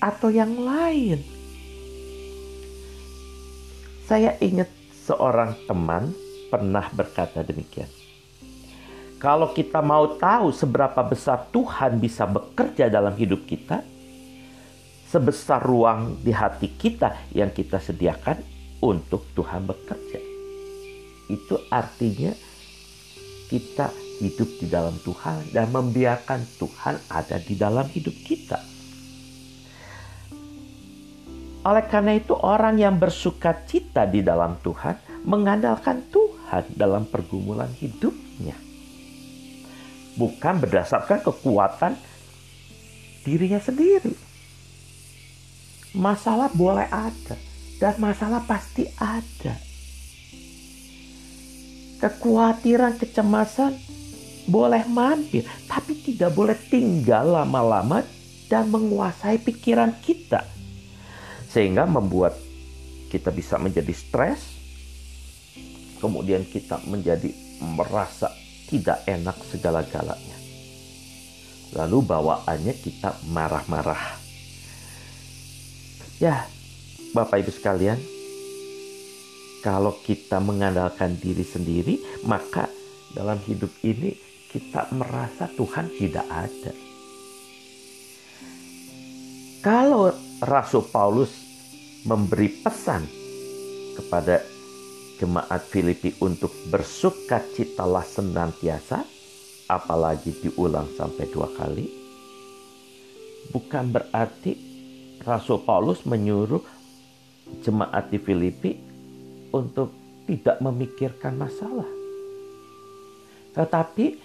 atau yang lain? Saya ingat seorang teman pernah berkata demikian. Kalau kita mau tahu seberapa besar Tuhan bisa bekerja dalam hidup kita, sebesar ruang di hati kita yang kita sediakan untuk Tuhan bekerja itu artinya kita hidup di dalam Tuhan dan membiarkan Tuhan ada di dalam hidup kita. Oleh karena itu, orang yang bersuka cita di dalam Tuhan mengandalkan Tuhan dalam pergumulan hidupnya, bukan berdasarkan kekuatan dirinya sendiri. Masalah boleh ada, dan masalah pasti ada kekhawatiran, kecemasan boleh mampir, tapi tidak boleh tinggal lama-lama dan menguasai pikiran kita. Sehingga membuat kita bisa menjadi stres, kemudian kita menjadi merasa tidak enak segala-galanya. Lalu bawaannya kita marah-marah. Ya, Bapak Ibu sekalian, kalau kita mengandalkan diri sendiri, maka dalam hidup ini kita merasa Tuhan tidak ada. Kalau Rasul Paulus memberi pesan kepada jemaat Filipi untuk bersuka citalah senantiasa, apalagi diulang sampai dua kali, bukan berarti Rasul Paulus menyuruh jemaat di Filipi untuk tidak memikirkan masalah. Tetapi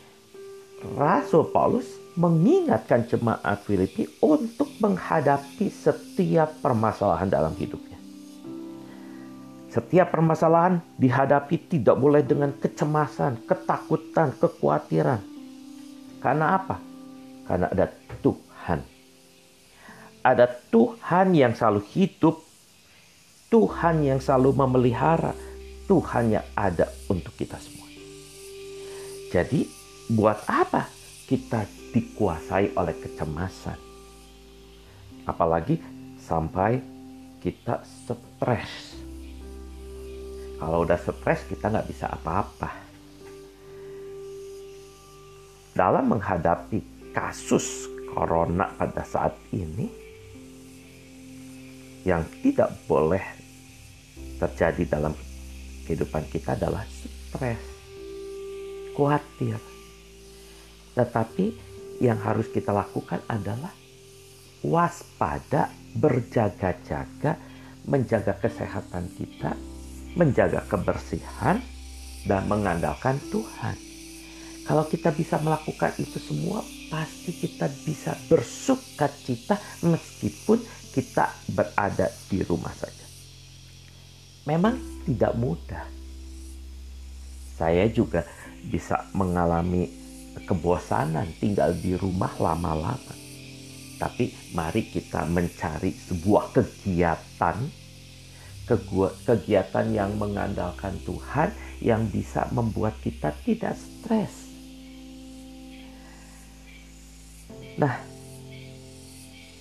Rasul Paulus mengingatkan jemaat Filipi untuk menghadapi setiap permasalahan dalam hidupnya. Setiap permasalahan dihadapi tidak boleh dengan kecemasan, ketakutan, kekhawatiran. Karena apa? Karena ada Tuhan. Ada Tuhan yang selalu hidup, Tuhan yang selalu memelihara, Tuhan yang ada untuk kita semua. Jadi, buat apa kita dikuasai oleh kecemasan. Apalagi sampai kita stres. Kalau udah stres kita nggak bisa apa-apa. Dalam menghadapi kasus corona pada saat ini, yang tidak boleh terjadi dalam kehidupan kita adalah stres, khawatir. Tetapi yang harus kita lakukan adalah waspada, berjaga-jaga, menjaga kesehatan kita, menjaga kebersihan, dan mengandalkan Tuhan. Kalau kita bisa melakukan itu semua, pasti kita bisa bersuka cita meskipun kita berada di rumah saja. Memang tidak mudah. Saya juga bisa mengalami kebosanan tinggal di rumah lama-lama. Tapi mari kita mencari sebuah kegiatan, kegiatan yang mengandalkan Tuhan yang bisa membuat kita tidak stres. Nah,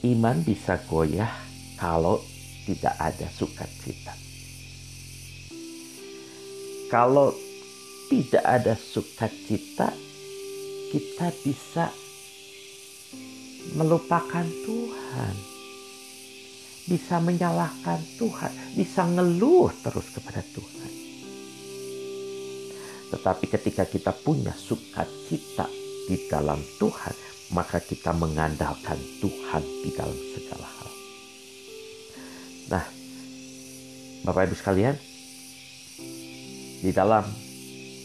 iman bisa goyah kalau tidak ada sukacita. Kalau tidak ada sukacita, kita bisa melupakan Tuhan. Bisa menyalahkan Tuhan, bisa ngeluh terus kepada Tuhan. Tetapi ketika kita punya sukacita di dalam Tuhan, maka kita mengandalkan Tuhan di dalam segala hal. Nah, Bapak Ibu sekalian, di dalam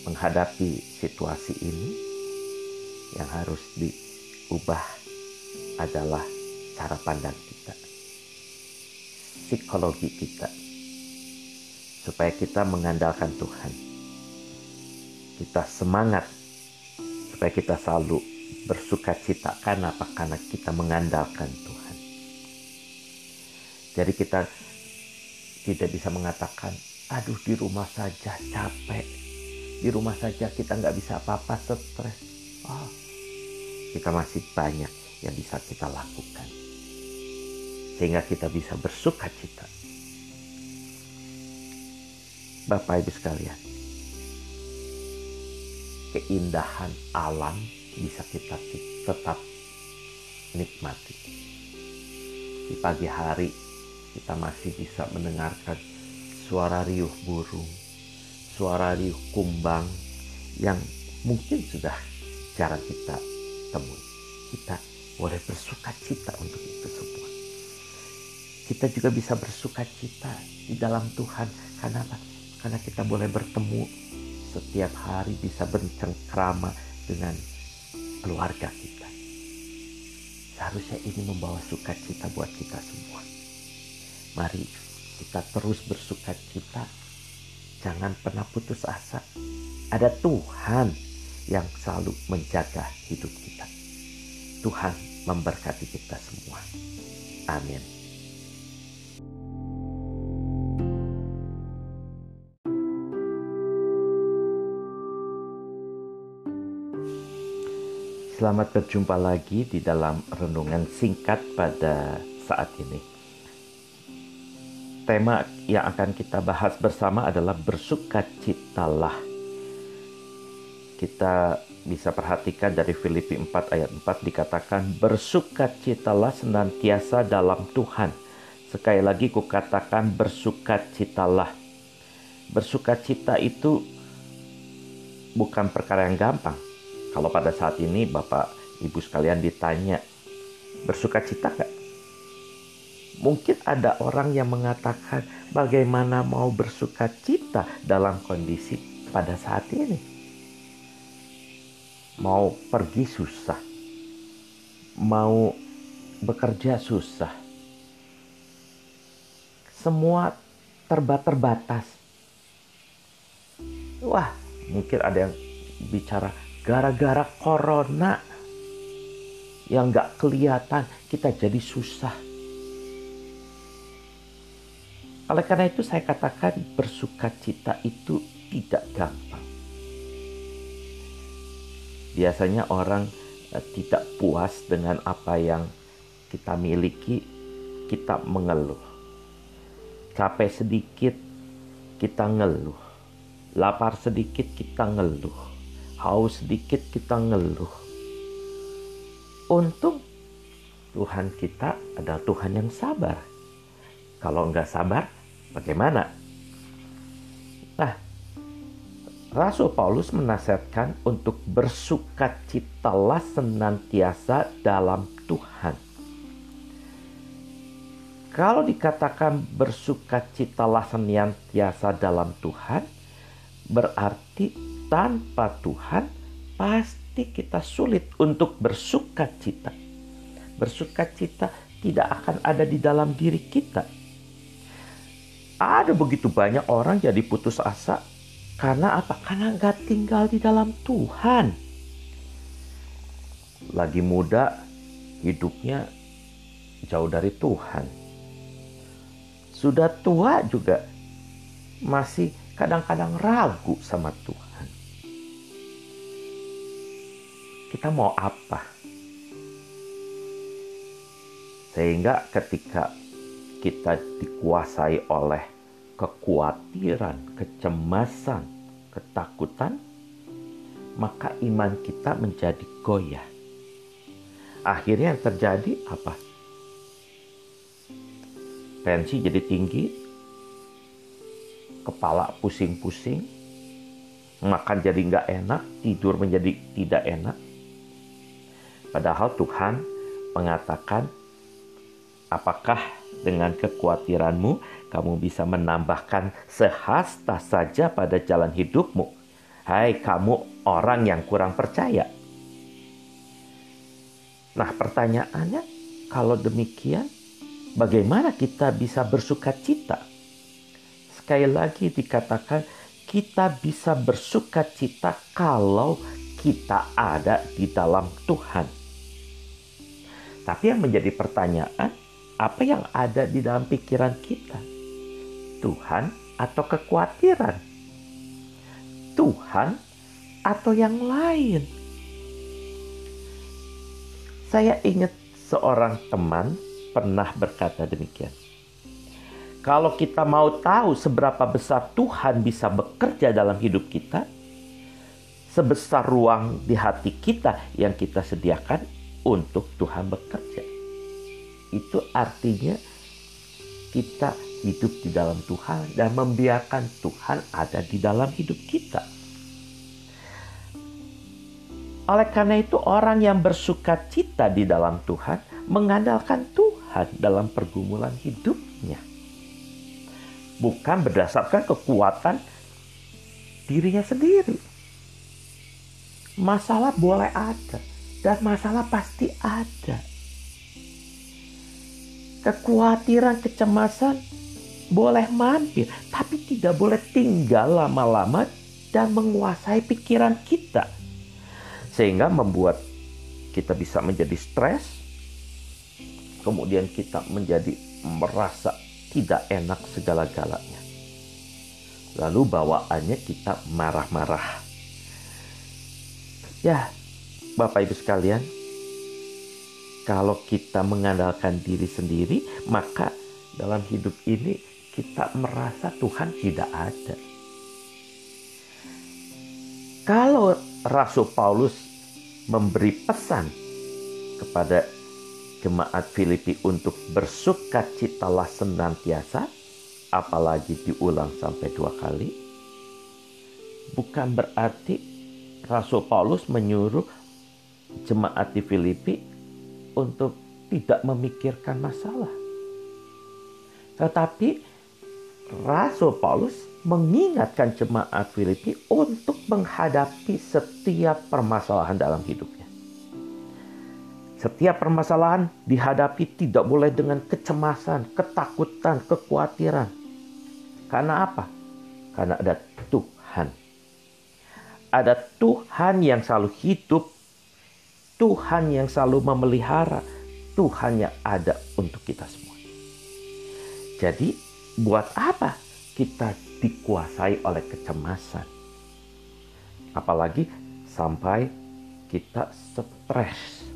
menghadapi situasi ini, yang harus diubah adalah cara pandang kita, psikologi kita, supaya kita mengandalkan Tuhan. Kita semangat supaya kita selalu bersuka cita karena apa? Karena kita mengandalkan Tuhan. Jadi kita tidak bisa mengatakan, aduh di rumah saja capek, di rumah saja kita nggak bisa apa-apa stres. Oh, kita masih banyak yang bisa kita lakukan. Sehingga kita bisa bersuka cita. Bapak Ibu sekalian, keindahan alam bisa kita tetap nikmati. Di pagi hari kita masih bisa mendengarkan suara riuh burung, suara riuh kumbang yang mungkin sudah jarang kita temui. Kita boleh bersuka cita untuk itu semua. Kita juga bisa bersuka cita di dalam Tuhan. Karena apa? Karena kita boleh bertemu setiap hari bisa bercengkrama dengan keluarga kita. Seharusnya ini membawa sukacita buat kita semua. Mari kita terus bersuka cita. Jangan pernah putus asa. Ada Tuhan yang selalu menjaga hidup kita. Tuhan memberkati kita semua. Amin. Selamat berjumpa lagi di dalam renungan singkat pada saat ini. Tema yang akan kita bahas bersama adalah bersukacitalah kita bisa perhatikan dari Filipi 4 ayat 4 dikatakan bersukacitalah senantiasa dalam Tuhan. Sekali lagi kukatakan bersukacitalah. Bersukacita itu bukan perkara yang gampang. Kalau pada saat ini Bapak Ibu sekalian ditanya bersukacita gak? Mungkin ada orang yang mengatakan bagaimana mau bersukacita dalam kondisi pada saat ini mau pergi susah, mau bekerja susah. Semua terbat terbatas. Wah, mungkin ada yang bicara gara-gara corona yang nggak kelihatan kita jadi susah. Oleh karena itu saya katakan bersuka cita itu tidak gampang biasanya orang uh, tidak puas dengan apa yang kita miliki, kita mengeluh. Capek sedikit, kita ngeluh. Lapar sedikit, kita ngeluh. Haus sedikit, kita ngeluh. Untung Tuhan kita adalah Tuhan yang sabar. Kalau nggak sabar, bagaimana? Nah, Rasul Paulus menasihatkan untuk bersukacitalah senantiasa dalam Tuhan. Kalau dikatakan bersukacitalah senantiasa dalam Tuhan, berarti tanpa Tuhan pasti kita sulit untuk bersukacita. Bersukacita tidak akan ada di dalam diri kita. Ada begitu banyak orang jadi putus asa karena apa? Karena nggak tinggal di dalam Tuhan. Lagi muda, hidupnya jauh dari Tuhan. Sudah tua juga masih kadang-kadang ragu sama Tuhan. Kita mau apa? Sehingga ketika kita dikuasai oleh kekhawatiran, kecemasan, ketakutan, maka iman kita menjadi goyah. Akhirnya yang terjadi apa? Tensi jadi tinggi, kepala pusing-pusing, makan jadi nggak enak, tidur menjadi tidak enak. Padahal Tuhan mengatakan, apakah dengan kekhawatiranmu kamu bisa menambahkan sehasta saja pada jalan hidupmu. Hai kamu orang yang kurang percaya. Nah pertanyaannya, kalau demikian, bagaimana kita bisa bersuka cita? Sekali lagi dikatakan, kita bisa bersuka cita kalau kita ada di dalam Tuhan. Tapi yang menjadi pertanyaan, apa yang ada di dalam pikiran kita? Tuhan atau kekhawatiran? Tuhan atau yang lain? Saya ingat seorang teman pernah berkata demikian. Kalau kita mau tahu seberapa besar Tuhan bisa bekerja dalam hidup kita, sebesar ruang di hati kita yang kita sediakan untuk Tuhan bekerja. Itu artinya kita hidup di dalam Tuhan dan membiarkan Tuhan ada di dalam hidup kita. Oleh karena itu, orang yang bersuka cita di dalam Tuhan mengandalkan Tuhan dalam pergumulan hidupnya, bukan berdasarkan kekuatan dirinya sendiri. Masalah boleh ada, dan masalah pasti ada. Kekhawatiran, kecemasan boleh mampir, tapi tidak boleh tinggal lama-lama dan menguasai pikiran kita. Sehingga membuat kita bisa menjadi stres, kemudian kita menjadi merasa tidak enak segala-galanya. Lalu bawaannya kita marah-marah. Ya, Bapak Ibu sekalian, kalau kita mengandalkan diri sendiri, maka dalam hidup ini kita merasa Tuhan tidak ada. Kalau Rasul Paulus memberi pesan kepada jemaat Filipi untuk bersuka citalah senantiasa, apalagi diulang sampai dua kali, bukan berarti Rasul Paulus menyuruh jemaat di Filipi untuk tidak memikirkan masalah. Tetapi Rasul Paulus mengingatkan jemaat Filipi untuk menghadapi setiap permasalahan dalam hidupnya. Setiap permasalahan dihadapi tidak boleh dengan kecemasan, ketakutan, kekhawatiran. Karena apa? Karena ada Tuhan. Ada Tuhan yang selalu hidup, Tuhan yang selalu memelihara, Tuhan yang ada untuk kita semua. Jadi, buat apa kita dikuasai oleh kecemasan? Apalagi sampai kita stres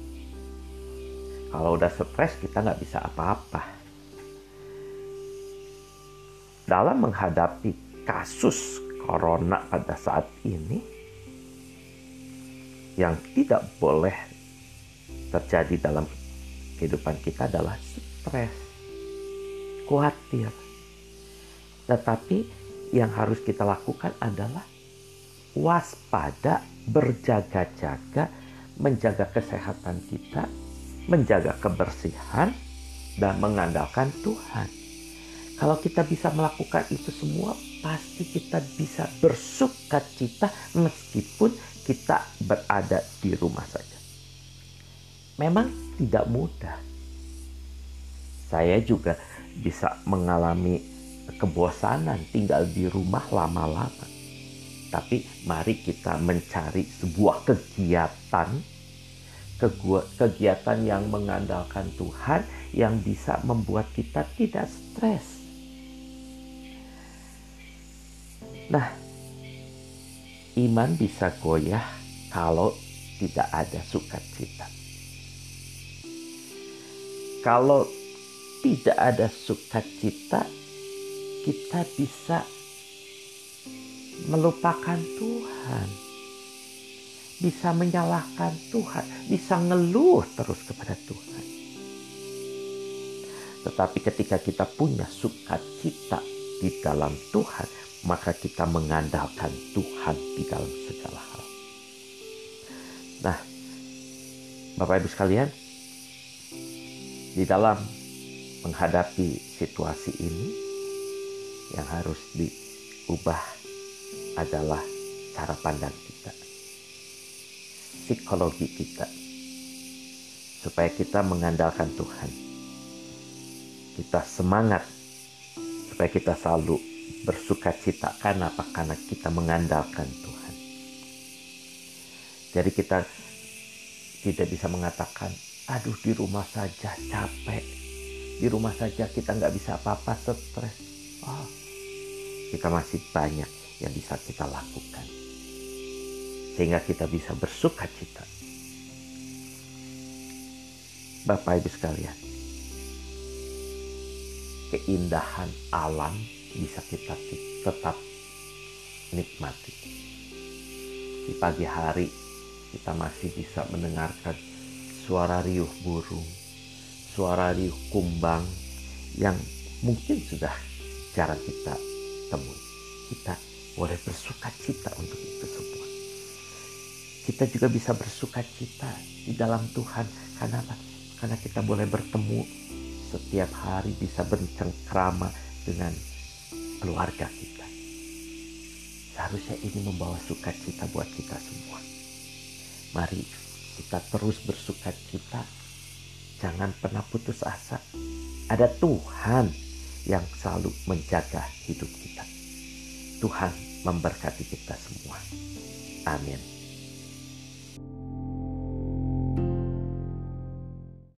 kalau udah stres kita nggak bisa apa-apa. Dalam menghadapi kasus corona pada saat ini, yang tidak boleh terjadi dalam kehidupan kita adalah stres, khawatir. Tetapi yang harus kita lakukan adalah waspada, berjaga-jaga, menjaga kesehatan kita, menjaga kebersihan, dan mengandalkan Tuhan. Kalau kita bisa melakukan itu semua, pasti kita bisa bersuka cita meskipun kita berada di rumah saja. Memang tidak mudah. Saya juga bisa mengalami kebosanan tinggal di rumah lama-lama. Tapi mari kita mencari sebuah kegiatan kegiatan yang mengandalkan Tuhan yang bisa membuat kita tidak stres. Nah, iman bisa goyah kalau tidak ada sukacita. Kalau tidak ada sukacita, kita bisa melupakan Tuhan bisa menyalahkan Tuhan, bisa ngeluh terus kepada Tuhan. Tetapi ketika kita punya sukacita di dalam Tuhan, maka kita mengandalkan Tuhan di dalam segala hal. Nah, Bapak Ibu sekalian, di dalam menghadapi situasi ini yang harus diubah adalah cara pandang kita psikologi kita supaya kita mengandalkan Tuhan. Kita semangat supaya kita selalu bersuka cita karena apa? Karena kita mengandalkan Tuhan. Jadi kita tidak bisa mengatakan, aduh di rumah saja capek, di rumah saja kita nggak bisa apa-apa stres. Oh, kita masih banyak yang bisa kita lakukan sehingga kita bisa bersuka cita. Bapak Ibu sekalian, keindahan alam bisa kita tetap nikmati. Di pagi hari kita masih bisa mendengarkan suara riuh burung, suara riuh kumbang yang mungkin sudah jarang kita temui. Kita boleh bersuka cita untuk itu semua kita juga bisa bersuka cita di dalam Tuhan. Karena apa? Karena kita boleh bertemu setiap hari bisa bercengkrama dengan keluarga kita. Seharusnya ini membawa sukacita buat kita semua. Mari kita terus bersuka cita. Jangan pernah putus asa. Ada Tuhan yang selalu menjaga hidup kita. Tuhan memberkati kita semua. Amin.